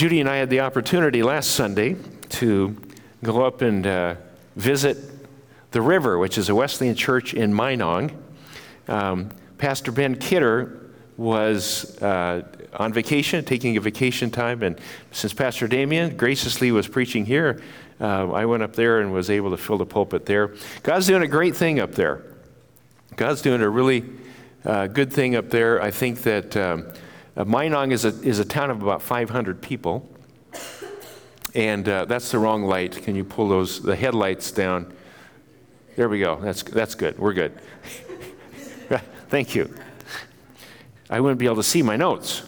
Judy and I had the opportunity last Sunday to go up and uh, visit the river, which is a Wesleyan church in Minong. Um, Pastor Ben Kidder was uh, on vacation, taking a vacation time, and since Pastor Damien graciously was preaching here, uh, I went up there and was able to fill the pulpit there. God's doing a great thing up there. God's doing a really uh, good thing up there. I think that um, uh, Minong is a, is a town of about 500 people. And uh, that's the wrong light. Can you pull those, the headlights down? There we go. That's, that's good. We're good. Thank you. I wouldn't be able to see my notes.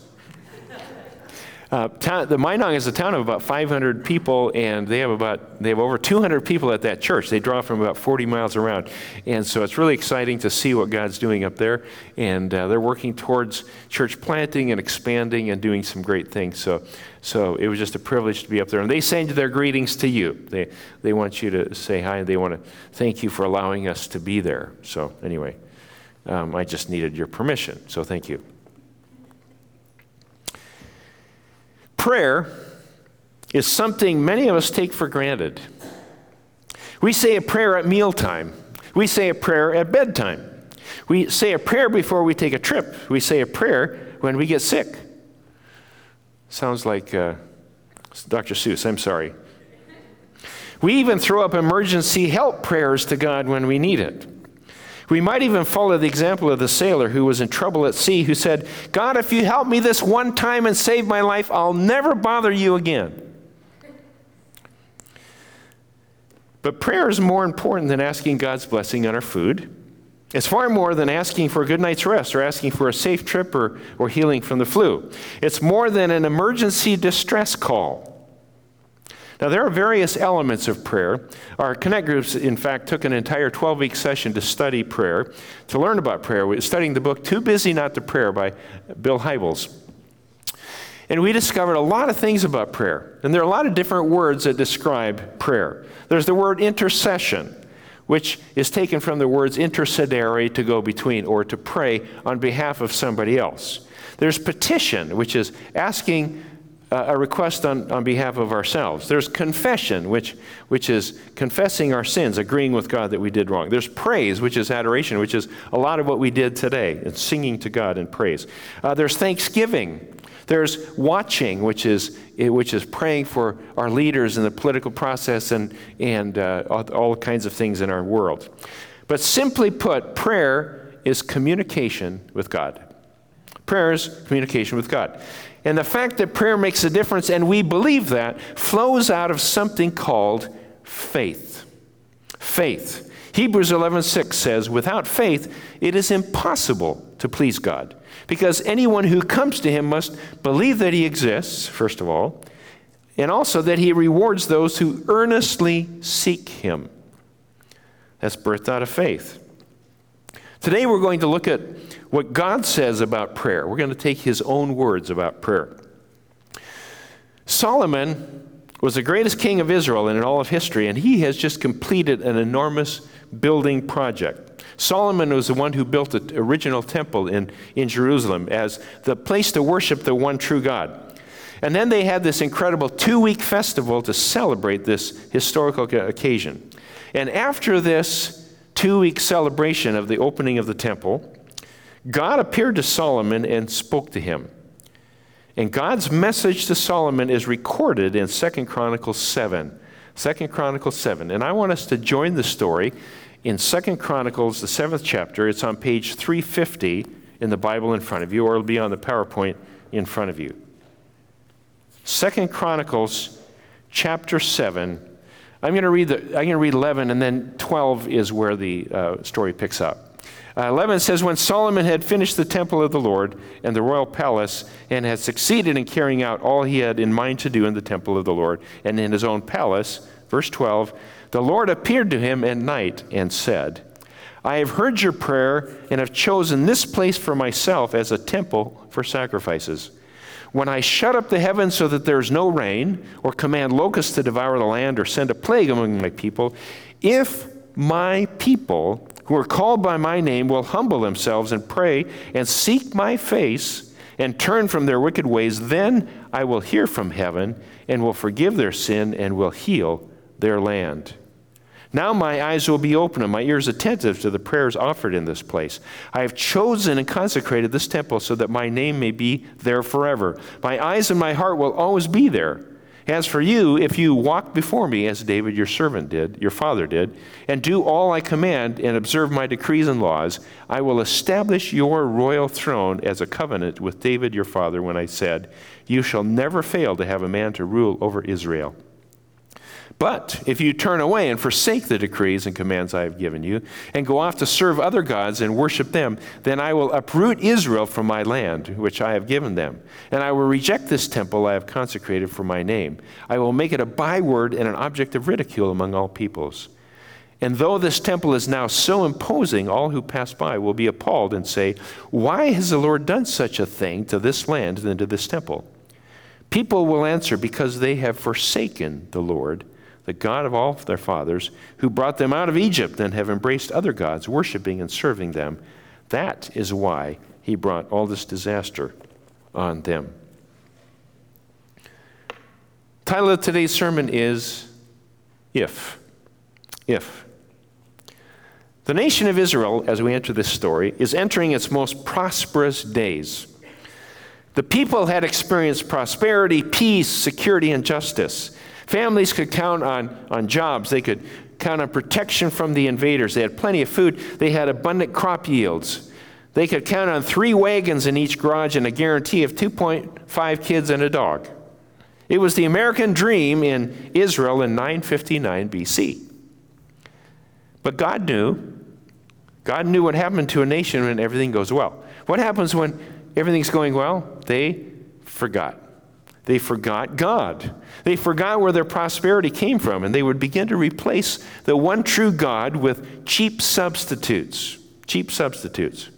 Uh, town, the Minong is a town of about 500 people, and they have about they have over 200 people at that church. They draw from about 40 miles around, and so it's really exciting to see what God's doing up there. And uh, they're working towards church planting and expanding and doing some great things. So, so it was just a privilege to be up there. And they send their greetings to you. They they want you to say hi, and they want to thank you for allowing us to be there. So anyway, um, I just needed your permission. So thank you. Prayer is something many of us take for granted. We say a prayer at mealtime. We say a prayer at bedtime. We say a prayer before we take a trip. We say a prayer when we get sick. Sounds like uh, Dr. Seuss, I'm sorry. We even throw up emergency help prayers to God when we need it. We might even follow the example of the sailor who was in trouble at sea, who said, God, if you help me this one time and save my life, I'll never bother you again. But prayer is more important than asking God's blessing on our food. It's far more than asking for a good night's rest or asking for a safe trip or, or healing from the flu. It's more than an emergency distress call. Now, there are various elements of prayer. Our Connect groups, in fact, took an entire 12 week session to study prayer, to learn about prayer. We were studying the book Too Busy Not to Prayer by Bill Hybels. And we discovered a lot of things about prayer. And there are a lot of different words that describe prayer. There's the word intercession, which is taken from the words intercedere, to go between, or to pray on behalf of somebody else. There's petition, which is asking a request on, on behalf of ourselves. There's confession, which, which is confessing our sins, agreeing with God that we did wrong. There's praise, which is adoration, which is a lot of what we did today. It's singing to God in praise. Uh, there's thanksgiving. There's watching, which is, which is praying for our leaders in the political process and, and uh, all, all kinds of things in our world. But simply put, prayer is communication with God. Prayer is communication with God. And the fact that prayer makes a difference, and we believe that, flows out of something called faith. Faith. Hebrews 11:6 says, "Without faith, it is impossible to please God, because anyone who comes to him must believe that he exists, first of all, and also that he rewards those who earnestly seek him." That's birthed out of faith. Today we're going to look at what God says about prayer. We're going to take his own words about prayer. Solomon was the greatest king of Israel in all of history, and he has just completed an enormous building project. Solomon was the one who built the original temple in, in Jerusalem as the place to worship the one true God. And then they had this incredible two week festival to celebrate this historical occasion. And after this two week celebration of the opening of the temple, God appeared to Solomon and spoke to him. And God's message to Solomon is recorded in 2 Chronicles 7. 2 Chronicles 7. And I want us to join the story in 2 Chronicles, the seventh chapter. It's on page 350 in the Bible in front of you, or it'll be on the PowerPoint in front of you. 2 Chronicles chapter 7. I'm going to read the, I'm going to read 11, and then 12 is where the uh, story picks up. Uh, 11 says, When Solomon had finished the temple of the Lord and the royal palace, and had succeeded in carrying out all he had in mind to do in the temple of the Lord and in his own palace, verse 12, the Lord appeared to him at night and said, I have heard your prayer and have chosen this place for myself as a temple for sacrifices. When I shut up the heavens so that there is no rain, or command locusts to devour the land, or send a plague among my people, if my people who are called by my name will humble themselves and pray and seek my face and turn from their wicked ways, then I will hear from heaven and will forgive their sin and will heal their land. Now my eyes will be open and my ears attentive to the prayers offered in this place. I have chosen and consecrated this temple so that my name may be there forever. My eyes and my heart will always be there. As for you, if you walk before me, as David your servant did, your father did, and do all I command and observe my decrees and laws, I will establish your royal throne as a covenant with David your father when I said, You shall never fail to have a man to rule over Israel. But if you turn away and forsake the decrees and commands I have given you, and go off to serve other gods and worship them, then I will uproot Israel from my land, which I have given them. And I will reject this temple I have consecrated for my name. I will make it a byword and an object of ridicule among all peoples. And though this temple is now so imposing, all who pass by will be appalled and say, Why has the Lord done such a thing to this land and to this temple? People will answer, Because they have forsaken the Lord the God of all their fathers, who brought them out of Egypt and have embraced other gods, worshiping and serving them. That is why he brought all this disaster on them. Title of today's sermon is If. If. The nation of Israel, as we enter this story, is entering its most prosperous days. The people had experienced prosperity, peace, security, and justice. Families could count on, on jobs. They could count on protection from the invaders. They had plenty of food. They had abundant crop yields. They could count on three wagons in each garage and a guarantee of 2.5 kids and a dog. It was the American dream in Israel in 959 BC. But God knew. God knew what happened to a nation when everything goes well. What happens when everything's going well? They forgot. They forgot God. They forgot where their prosperity came from, and they would begin to replace the one true God with cheap substitutes. Cheap substitutes.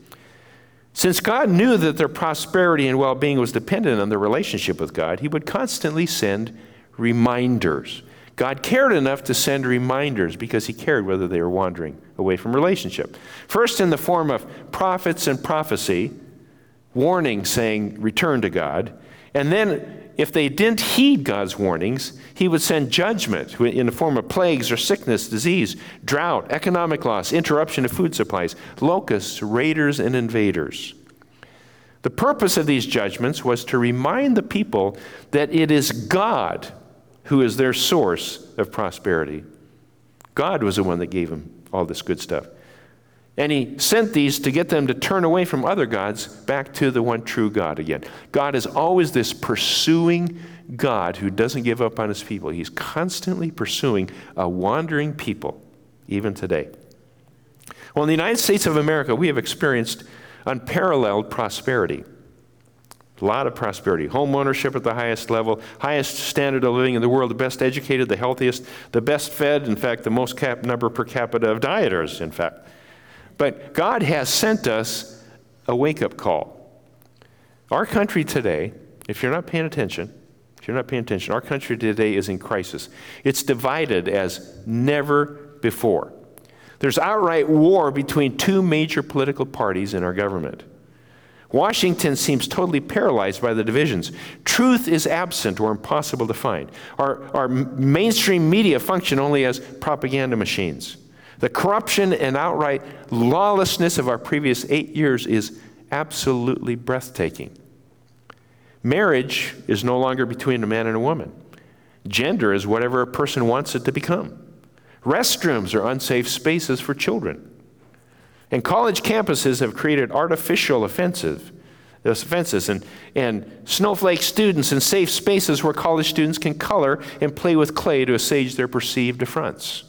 Since God knew that their prosperity and well being was dependent on their relationship with God, He would constantly send reminders. God cared enough to send reminders because He cared whether they were wandering away from relationship. First, in the form of prophets and prophecy, warning saying, Return to God. And then if they didn't heed God's warnings, he would send judgment in the form of plagues or sickness, disease, drought, economic loss, interruption of food supplies, locusts, raiders, and invaders. The purpose of these judgments was to remind the people that it is God who is their source of prosperity. God was the one that gave them all this good stuff. And he sent these to get them to turn away from other gods back to the one true God again. God is always this pursuing God who doesn't give up on his people. He's constantly pursuing a wandering people, even today. Well, in the United States of America, we have experienced unparalleled prosperity. A lot of prosperity. Home ownership at the highest level, highest standard of living in the world, the best educated, the healthiest, the best fed, in fact, the most cap number per capita of dieters, in fact. But God has sent us a wake up call. Our country today, if you're not paying attention, if you're not paying attention, our country today is in crisis. It's divided as never before. There's outright war between two major political parties in our government. Washington seems totally paralyzed by the divisions. Truth is absent or impossible to find. Our, our mainstream media function only as propaganda machines. The corruption and outright lawlessness of our previous eight years is absolutely breathtaking. Marriage is no longer between a man and a woman. Gender is whatever a person wants it to become. Restrooms are unsafe spaces for children. And college campuses have created artificial offensive, offenses and, and snowflake students in safe spaces where college students can color and play with clay to assuage their perceived affronts.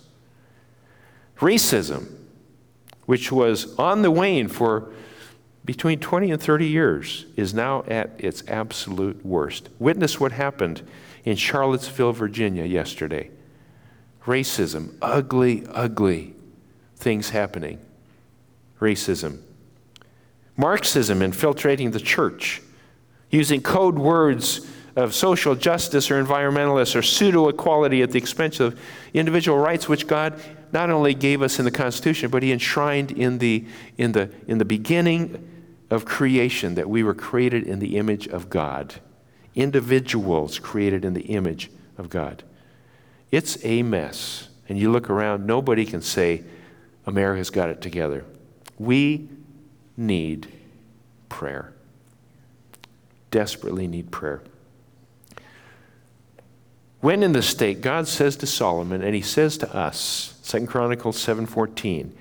Racism, which was on the wane for between 20 and 30 years, is now at its absolute worst. Witness what happened in Charlottesville, Virginia yesterday. Racism, ugly, ugly things happening. Racism. Marxism infiltrating the church, using code words of social justice or environmentalists or pseudo equality at the expense of individual rights, which God not only gave us in the Constitution, but He enshrined in the, in the, in the beginning of creation that we were created in the image of God, individuals created in the image of God. It's a mess. And you look around, nobody can say America's got it together. We need prayer. Desperately need prayer. When in the state, God says to Solomon, and he says to us, 2 Chronicles 7:14,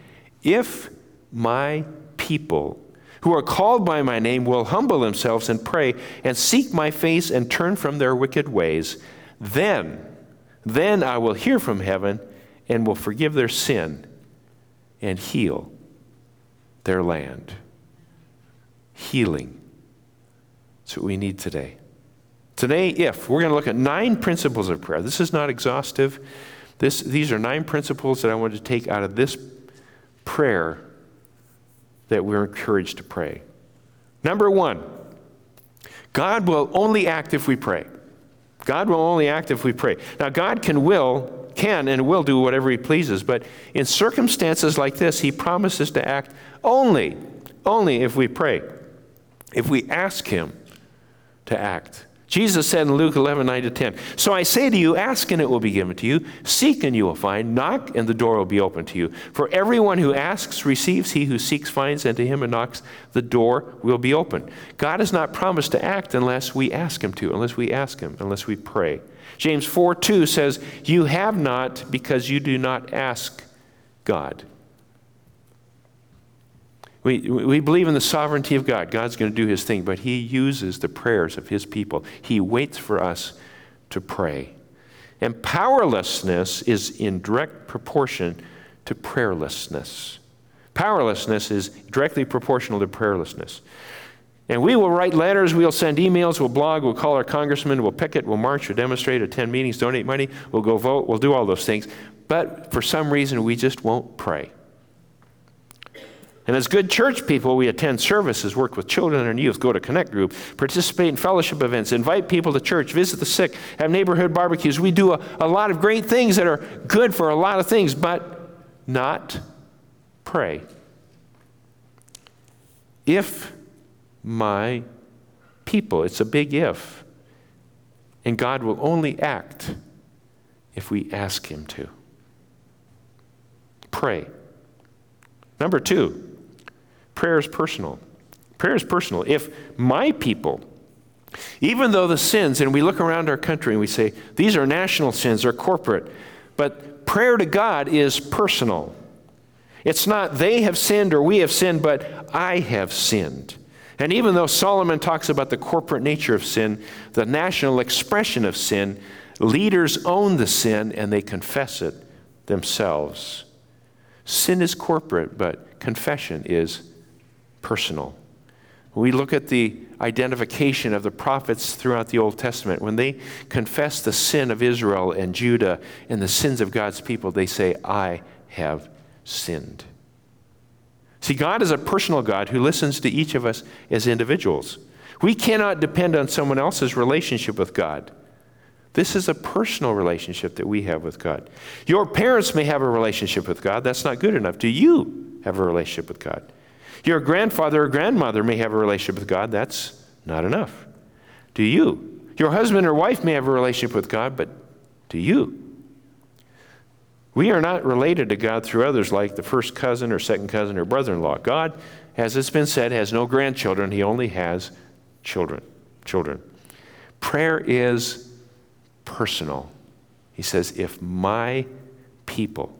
if my people who are called by my name will humble themselves and pray and seek my face and turn from their wicked ways, then, then I will hear from heaven and will forgive their sin and heal their land. Healing. That's what we need today. Today, if we're going to look at nine principles of prayer, this is not exhaustive. This, these are nine principles that I want to take out of this prayer that we're encouraged to pray. Number one, God will only act if we pray. God will only act if we pray. Now, God can will, can and will do whatever he pleases, but in circumstances like this, he promises to act only, only if we pray, if we ask him to act. Jesus said in Luke 11, 9 to 10, So I say to you, ask and it will be given to you, seek and you will find, knock and the door will be opened to you. For everyone who asks receives, he who seeks finds, and to him who knocks, the door will be opened. God has not promised to act unless we ask him to, unless we ask him, unless we pray. James 4 2 says, You have not because you do not ask God. We, we believe in the sovereignty of God. God's going to do his thing, but he uses the prayers of his people. He waits for us to pray. And powerlessness is in direct proportion to prayerlessness. Powerlessness is directly proportional to prayerlessness. And we will write letters, we'll send emails, we'll blog, we'll call our congressman, we'll picket, we'll march, we'll demonstrate, attend meetings, donate money, we'll go vote, we'll do all those things. But for some reason, we just won't pray. And as good church people, we attend services, work with children and youth, go to Connect Group, participate in fellowship events, invite people to church, visit the sick, have neighborhood barbecues. We do a, a lot of great things that are good for a lot of things, but not pray. If my people, it's a big if, and God will only act if we ask Him to. Pray. Number two, Prayer is personal. Prayer is personal. If my people, even though the sins, and we look around our country and we say, these are national sins, they're corporate, but prayer to God is personal. It's not they have sinned or we have sinned, but I have sinned. And even though Solomon talks about the corporate nature of sin, the national expression of sin, leaders own the sin and they confess it themselves. Sin is corporate, but confession is personal. We look at the identification of the prophets throughout the Old Testament. When they confess the sin of Israel and Judah and the sins of God's people, they say, I have sinned. See, God is a personal God who listens to each of us as individuals. We cannot depend on someone else's relationship with God. This is a personal relationship that we have with God. Your parents may have a relationship with God. That's not good enough. Do you have a relationship with God? Your grandfather or grandmother may have a relationship with God. That's not enough. Do you? Your husband or wife may have a relationship with God, but do you? We are not related to God through others like the first cousin or second cousin or brother in law. God, as it's been said, has no grandchildren, He only has children. Children. Prayer is personal. He says, if my people,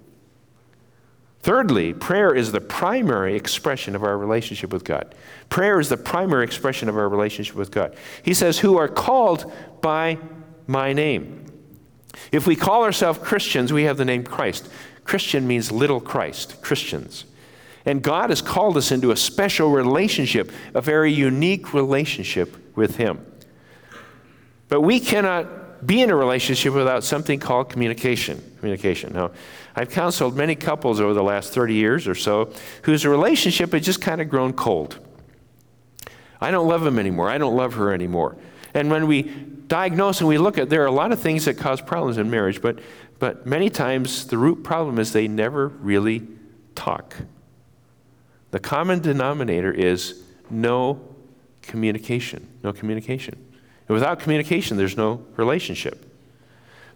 Thirdly, prayer is the primary expression of our relationship with God. Prayer is the primary expression of our relationship with God. He says, Who are called by my name. If we call ourselves Christians, we have the name Christ. Christian means little Christ, Christians. And God has called us into a special relationship, a very unique relationship with Him. But we cannot be in a relationship without something called communication. Communication. Now, I've counseled many couples over the last 30 years or so whose relationship has just kind of grown cold. I don't love him anymore. I don't love her anymore. And when we diagnose and we look at, there are a lot of things that cause problems in marriage, but, but many times the root problem is they never really talk. The common denominator is no communication. No communication. And without communication, there's no relationship.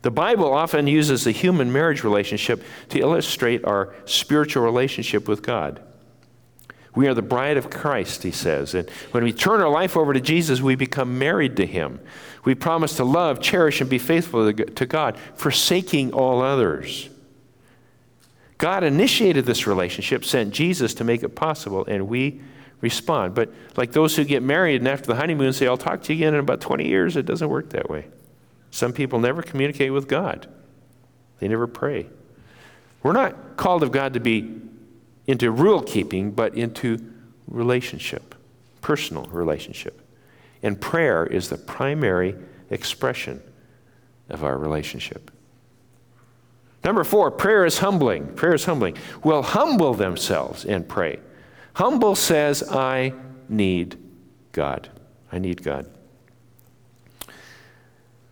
The Bible often uses the human marriage relationship to illustrate our spiritual relationship with God. We are the bride of Christ, he says. And when we turn our life over to Jesus, we become married to him. We promise to love, cherish, and be faithful to God, forsaking all others. God initiated this relationship, sent Jesus to make it possible, and we respond. But like those who get married and after the honeymoon say, I'll talk to you again in about 20 years, it doesn't work that way. Some people never communicate with God, they never pray. We're not called of God to be into rule keeping, but into relationship, personal relationship. And prayer is the primary expression of our relationship. Number four, prayer is humbling. Prayer is humbling. Will humble themselves and pray. Humble says, I need God. I need God.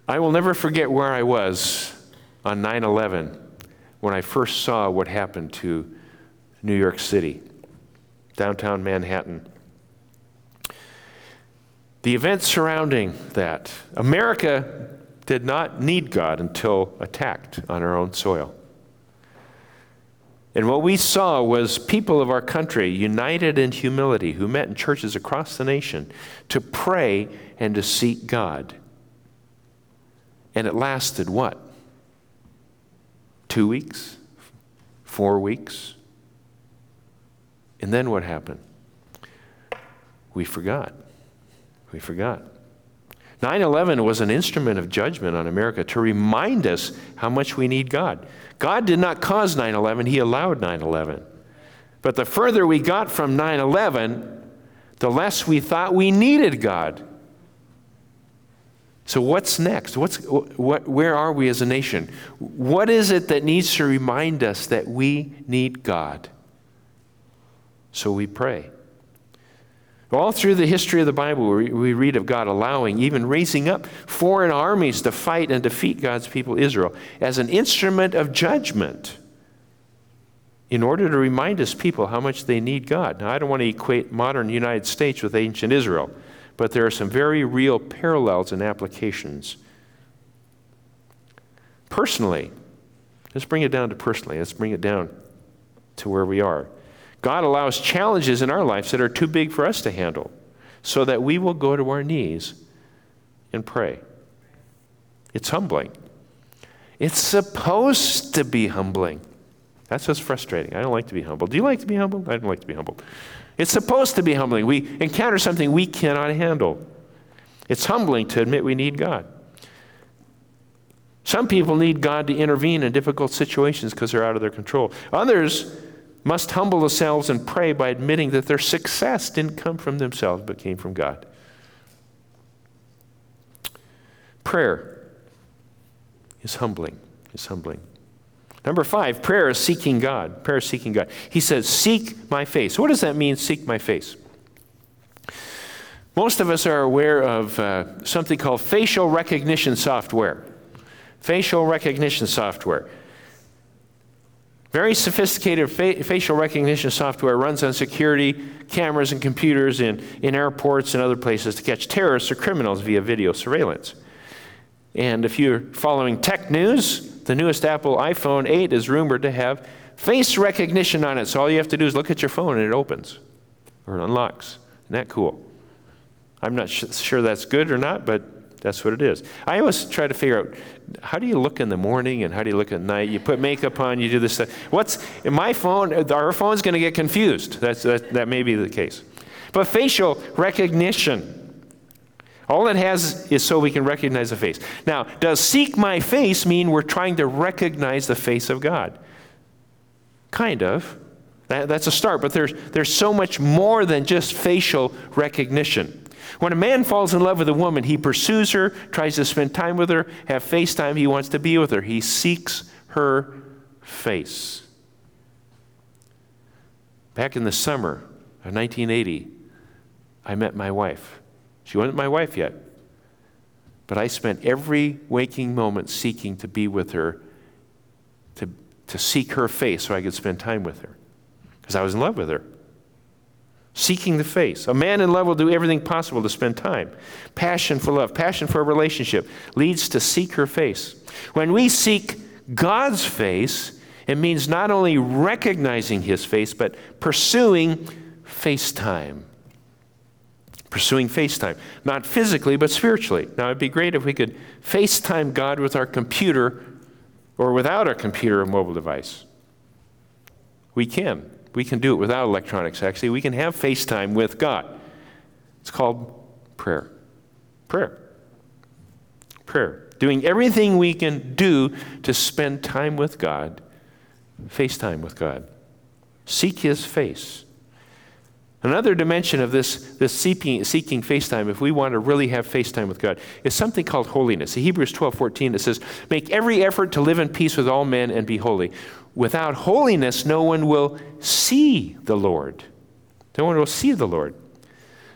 I will never forget where I was on 9 11 when I first saw what happened to New York City, downtown Manhattan. The events surrounding that, America did not need God until attacked on our own soil. And what we saw was people of our country united in humility who met in churches across the nation to pray and to seek God. And it lasted what? Two weeks? Four weeks? And then what happened? We forgot. We forgot. 9 11 was an instrument of judgment on America to remind us how much we need God. God did not cause 9 11, He allowed 9 11. But the further we got from 9 11, the less we thought we needed God. So, what's next? What's, what, where are we as a nation? What is it that needs to remind us that we need God? So we pray. All through the history of the Bible, we read of God allowing, even raising up foreign armies to fight and defeat God's people, Israel, as an instrument of judgment in order to remind his people how much they need God. Now, I don't want to equate modern United States with ancient Israel, but there are some very real parallels and applications. Personally, let's bring it down to personally, let's bring it down to where we are. God allows challenges in our lives that are too big for us to handle so that we will go to our knees and pray. It's humbling. It's supposed to be humbling. That's what's frustrating. I don't like to be humbled. Do you like to be humbled? I don't like to be humbled. It's supposed to be humbling. We encounter something we cannot handle. It's humbling to admit we need God. Some people need God to intervene in difficult situations because they're out of their control. Others must humble themselves and pray by admitting that their success didn't come from themselves but came from God. Prayer is humbling. Is humbling. Number five, prayer is seeking God. Prayer is seeking God. He says, Seek my face. What does that mean, seek my face? Most of us are aware of uh, something called facial recognition software. Facial recognition software. Very sophisticated fa- facial recognition software runs on security cameras and computers in, in airports and other places to catch terrorists or criminals via video surveillance. And if you're following tech news, the newest Apple iPhone 8 is rumored to have face recognition on it. So all you have to do is look at your phone and it opens or it unlocks. Isn't that cool? I'm not sh- sure that's good or not, but that's what it is. I always try to figure out how do you look in the morning and how do you look at night? You put makeup on, you do this stuff. What's my phone? Uh, our phone's going to get confused. That's, that, that may be the case. But facial recognition, all it has is so we can recognize the face. Now, does seek my face mean we're trying to recognize the face of God? Kind of. That, that's a start, but there's, there's so much more than just facial recognition. When a man falls in love with a woman, he pursues her, tries to spend time with her, have face time, he wants to be with her. He seeks her face. Back in the summer of 1980, I met my wife. She wasn't my wife yet, but I spent every waking moment seeking to be with her, to, to seek her face so I could spend time with her, because I was in love with her. seeking the face. A man in love will do everything possible to spend time. Passion for love, passion for a relationship leads to seek her face. When we seek God's face, it means not only recognizing his face, but pursuing FaceTime. Pursuing FaceTime. Not physically, but spiritually. Now, it'd be great if we could FaceTime God with our computer or without our computer or mobile device. We can. We can do it without electronics, actually. We can have FaceTime with God. It's called prayer. Prayer. Prayer. Doing everything we can do to spend time with God, FaceTime with God. Seek His face. Another dimension of this, this seeking, seeking FaceTime, if we want to really have FaceTime with God, is something called holiness. In Hebrews 12 14, it says, Make every effort to live in peace with all men and be holy. Without holiness, no one will see the Lord. No one will see the Lord.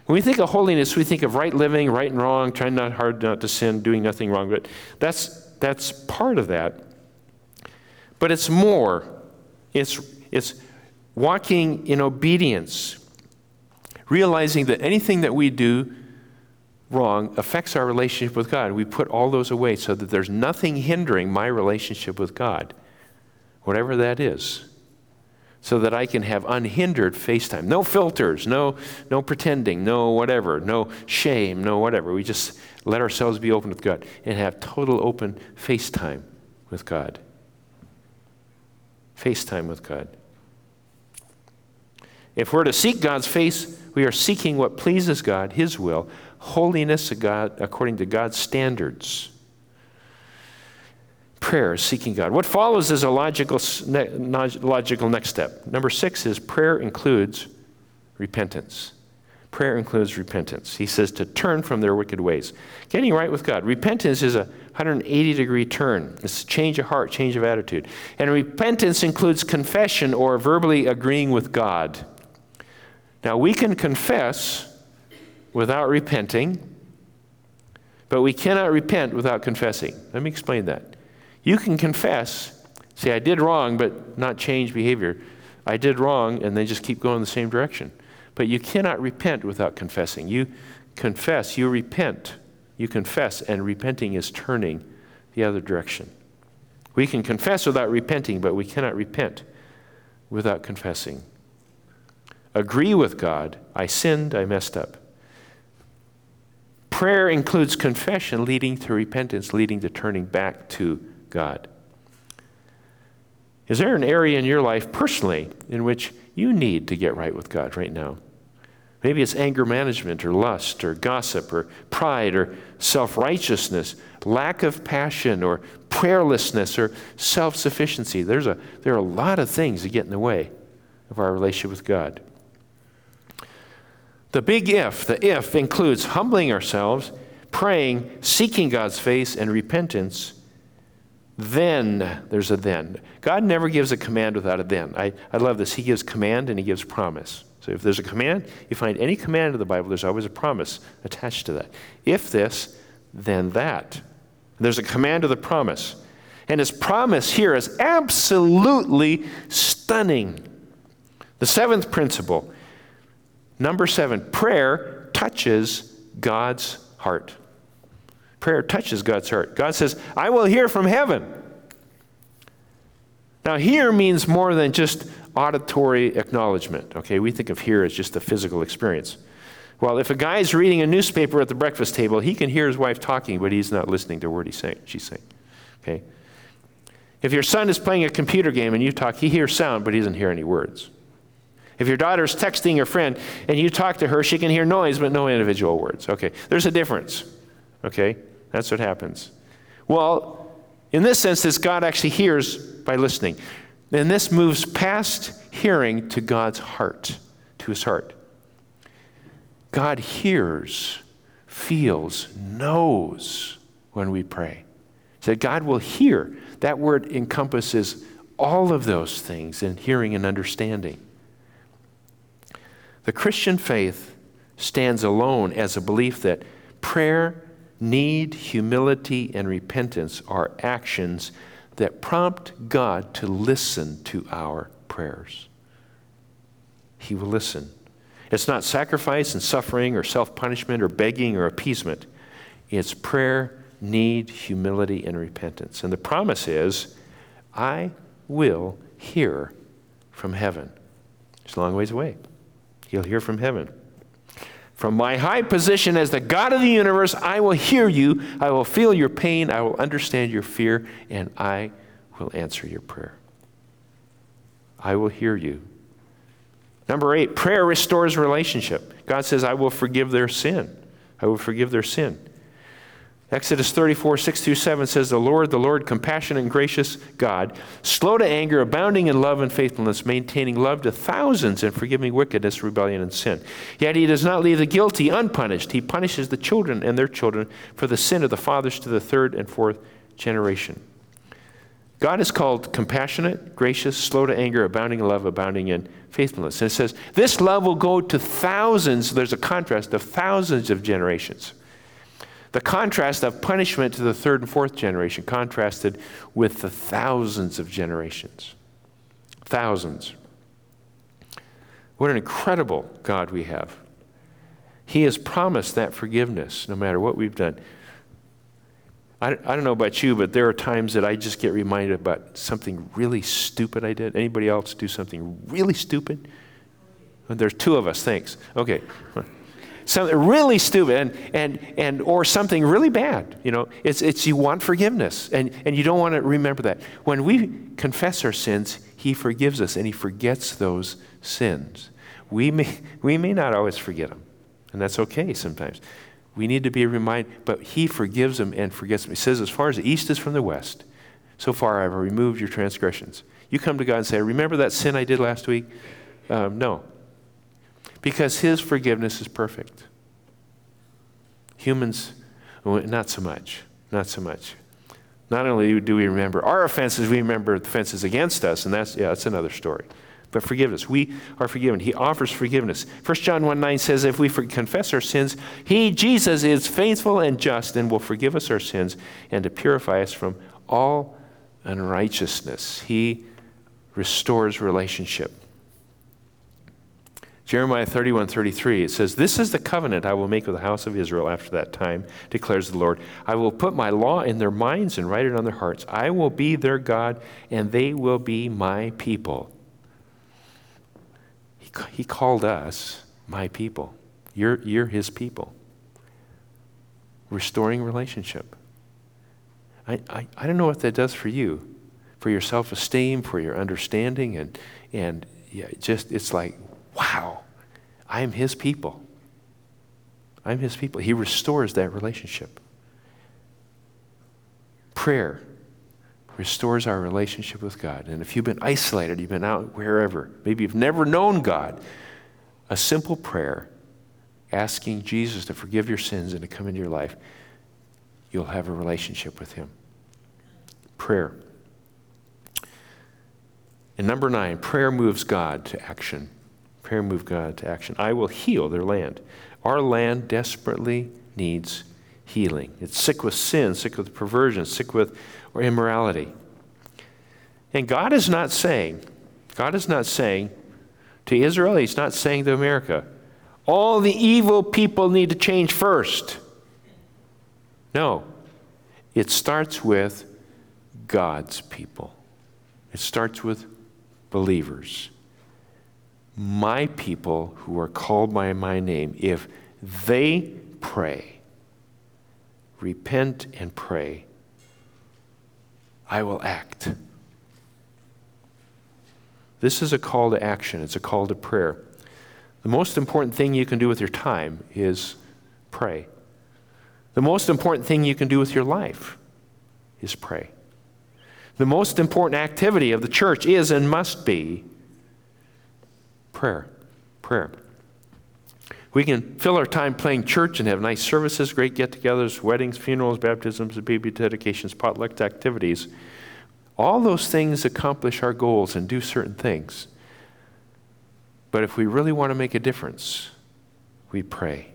When we think of holiness, we think of right living, right and wrong, trying not hard not to sin, doing nothing wrong. But that's, that's part of that. But it's more. It's, it's walking in obedience realizing that anything that we do wrong affects our relationship with God. We put all those away so that there's nothing hindering my relationship with God, whatever that is, so that I can have unhindered FaceTime. No filters, no, no pretending, no whatever, no shame, no whatever. We just let ourselves be open with God and have total open FaceTime with God. FaceTime with God. If we're to seek God's face, we are seeking what pleases God, His will, holiness God, according to God's standards. Prayer is seeking God. What follows is a logical, logical next step. Number six is prayer includes repentance. Prayer includes repentance. He says to turn from their wicked ways. Getting right with God. Repentance is a 180 degree turn. It's a change of heart, change of attitude. And repentance includes confession or verbally agreeing with God. Now, we can confess without repenting, but we cannot repent without confessing. Let me explain that. You can confess, say, I did wrong, but not change behavior. I did wrong, and then just keep going the same direction. But you cannot repent without confessing. You confess, you repent, you confess, and repenting is turning the other direction. We can confess without repenting, but we cannot repent without confessing agree with God. I sinned, I messed up. Prayer includes confession leading to repentance, leading to turning back to God. Is there an area in your life personally in which you need to get right with God right now? Maybe it's anger management or lust or gossip or pride or self righteousness, lack of passion or prayerlessness or self sufficiency. There are a lot of things that get in the way of our relationship with God. The big if, the if includes humbling ourselves, praying, seeking God's face, and repentance. Then, there's a then. God never gives a command without a then. I, I love this. He gives command and he gives promise. So if there's a command, you find any command in the Bible, there's always a promise attached to that. If this, then that. There's a command of the promise. And his promise here is absolutely stunning. The seventh principle Number seven, prayer touches God's heart. Prayer touches God's heart. God says, I will hear from heaven. Now, hear means more than just auditory acknowledgement. Okay, we think of hear as just a physical experience. Well, if a guy's reading a newspaper at the breakfast table, he can hear his wife talking, but he's not listening to a word he's saying, she's saying. Okay? If your son is playing a computer game and you talk, he hears sound, but he doesn't hear any words. If your daughter's texting your friend and you talk to her, she can hear noise but no individual words. Okay, there's a difference. Okay, that's what happens. Well, in this sense, this God actually hears by listening. And this moves past hearing to God's heart, to his heart. God hears, feels, knows when we pray. So God will hear. That word encompasses all of those things in hearing and understanding. The Christian faith stands alone as a belief that prayer, need, humility, and repentance are actions that prompt God to listen to our prayers. He will listen. It's not sacrifice and suffering or self punishment or begging or appeasement. It's prayer, need, humility, and repentance. And the promise is, I will hear from heaven. It's a long ways away. He'll hear from heaven. From my high position as the God of the universe, I will hear you. I will feel your pain. I will understand your fear, and I will answer your prayer. I will hear you. Number eight, prayer restores relationship. God says, I will forgive their sin. I will forgive their sin. Exodus 34, 6 through 7 says, The Lord, the Lord, compassionate and gracious God, slow to anger, abounding in love and faithfulness, maintaining love to thousands, and forgiving wickedness, rebellion, and sin. Yet he does not leave the guilty unpunished. He punishes the children and their children for the sin of the fathers to the third and fourth generation. God is called compassionate, gracious, slow to anger, abounding in love, abounding in faithfulness. And it says, This love will go to thousands, there's a contrast of thousands of generations. The contrast of punishment to the third and fourth generation contrasted with the thousands of generations. Thousands. What an incredible God we have. He has promised that forgiveness no matter what we've done. I, I don't know about you, but there are times that I just get reminded about something really stupid I did. Anybody else do something really stupid? There's two of us, thanks. Okay something really stupid and, and, and or something really bad you know? It's, it's you want forgiveness and, and you don't want to remember that. When we confess our sins he forgives us and he forgets those sins. We may, we may not always forget them and that's okay sometimes. We need to be reminded but he forgives them and forgets them he says as far as the east is from the west so far i've removed your transgressions. You come to god and say remember that sin i did last week? Um, no because his forgiveness is perfect. Humans, not so much. Not so much. Not only do we remember our offenses, we remember offenses against us, and that's, yeah, that's another story. But forgiveness, we are forgiven. He offers forgiveness. 1 John 1 9 says, If we confess our sins, He, Jesus, is faithful and just and will forgive us our sins and to purify us from all unrighteousness. He restores relationship. Jeremiah 31 33, it says, This is the covenant I will make with the house of Israel after that time, declares the Lord. I will put my law in their minds and write it on their hearts. I will be their God, and they will be my people. He, he called us my people. You're, you're his people. Restoring relationship. I, I, I don't know what that does for you, for your self esteem, for your understanding, and, and yeah, just it's like, wow, I am his people. I'm his people. He restores that relationship. Prayer restores our relationship with God. And if you've been isolated, you've been out wherever, maybe you've never known God, a simple prayer asking Jesus to forgive your sins and to come into your life, you'll have a relationship with him. Prayer. And number nine, prayer moves God to action. Prayer move God to action. I will heal their land. Our land desperately needs healing. It's sick with sin, sick with perversion, sick with or immorality. And God is not saying, God is not saying to Israel, He's not saying to America, all the evil people need to change first. No. It starts with God's people. It starts with believers my people who are called by my name, if they pray, repent and pray, I will act. This is a call to action, it's a call to prayer. The most important thing you can do with your time is pray. The most important thing you can do with your life is pray. The most important activity of the church is and must be prayer. Prayer. We can fill our time playing church and have nice services, great get togethers, weddings, funerals, baptisms, and baby dedications, potluck activities. All those things accomplish our goals and do certain things. But if we really want to make a difference, we pray.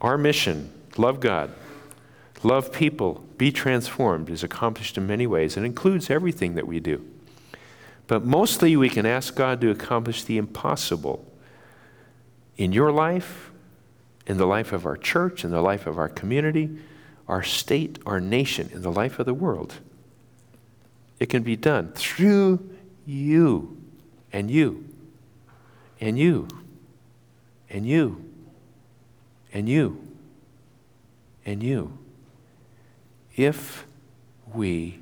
Our mission, love God, love people, be transformed, is accomplished in many ways and includes everything that we do. But mostly we can ask God to accomplish the impossible in your life, in the life of our church, in the life of our community, our state, our nation, in the life of the world. It can be done through you and you and you and you and you and you if we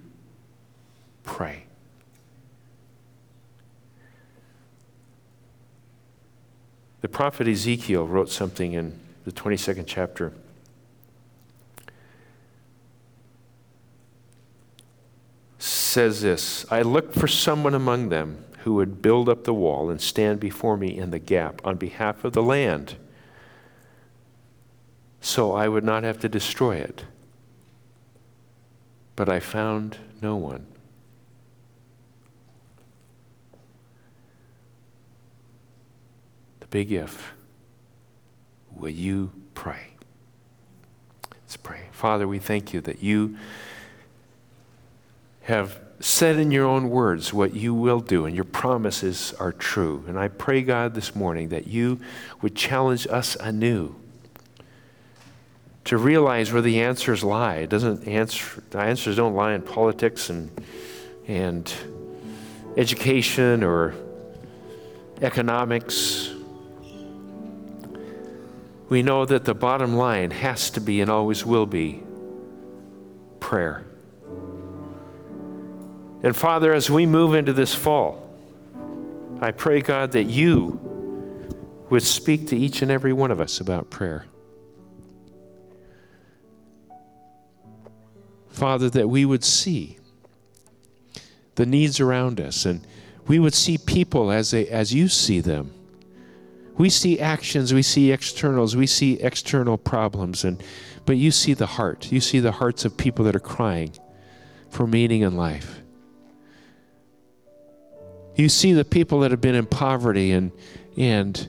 pray. The prophet Ezekiel wrote something in the 22nd chapter. Says this I looked for someone among them who would build up the wall and stand before me in the gap on behalf of the land so I would not have to destroy it. But I found no one. Big if. Will you pray? Let's pray. Father, we thank you that you have said in your own words what you will do, and your promises are true. And I pray, God, this morning that you would challenge us anew to realize where the answers lie. It doesn't answer, the answers don't lie in politics and, and education or economics. We know that the bottom line has to be and always will be prayer. And Father, as we move into this fall, I pray, God, that you would speak to each and every one of us about prayer. Father, that we would see the needs around us and we would see people as, they, as you see them. We see actions, we see externals, we see external problems, and, but you see the heart. You see the hearts of people that are crying for meaning in life. You see the people that have been in poverty and, and,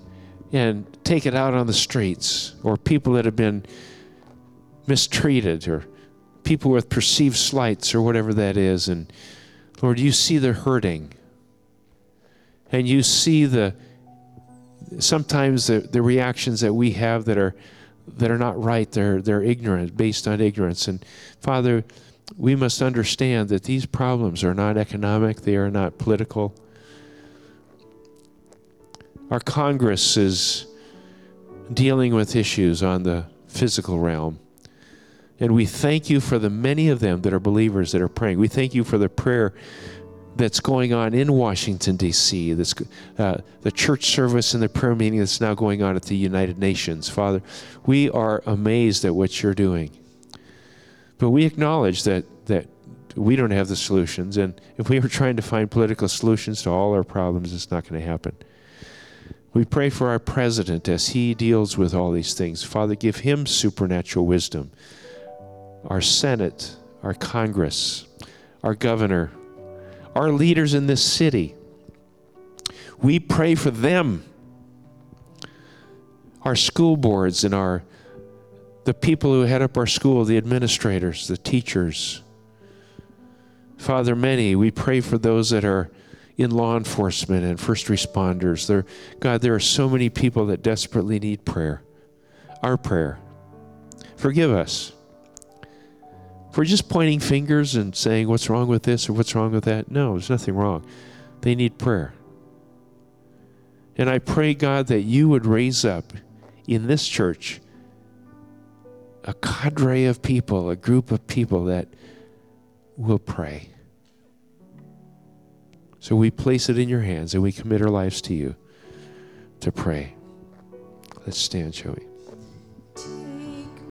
and take it out on the streets, or people that have been mistreated or people with perceived slights or whatever that is. And Lord, you see the hurting. And you see the sometimes the, the reactions that we have that are that are not right, they're they're ignorant, based on ignorance. And Father, we must understand that these problems are not economic, they are not political. Our Congress is dealing with issues on the physical realm. And we thank you for the many of them that are believers that are praying. We thank you for the prayer that's going on in Washington, D.C., uh, the church service and the prayer meeting that's now going on at the United Nations. Father, we are amazed at what you're doing. But we acknowledge that, that we don't have the solutions. And if we were trying to find political solutions to all our problems, it's not going to happen. We pray for our president as he deals with all these things. Father, give him supernatural wisdom our Senate, our Congress, our governor, our leaders in this city. We pray for them, our school boards and our the people who head up our school, the administrators, the teachers. Father, many, we pray for those that are in law enforcement and first responders. There, God, there are so many people that desperately need prayer. Our prayer. Forgive us if we're just pointing fingers and saying, what's wrong with this or what's wrong with that, no, there's nothing wrong. They need prayer. And I pray, God, that you would raise up in this church a cadre of people, a group of people that will pray. So we place it in your hands and we commit our lives to you to pray. Let's stand, shall we?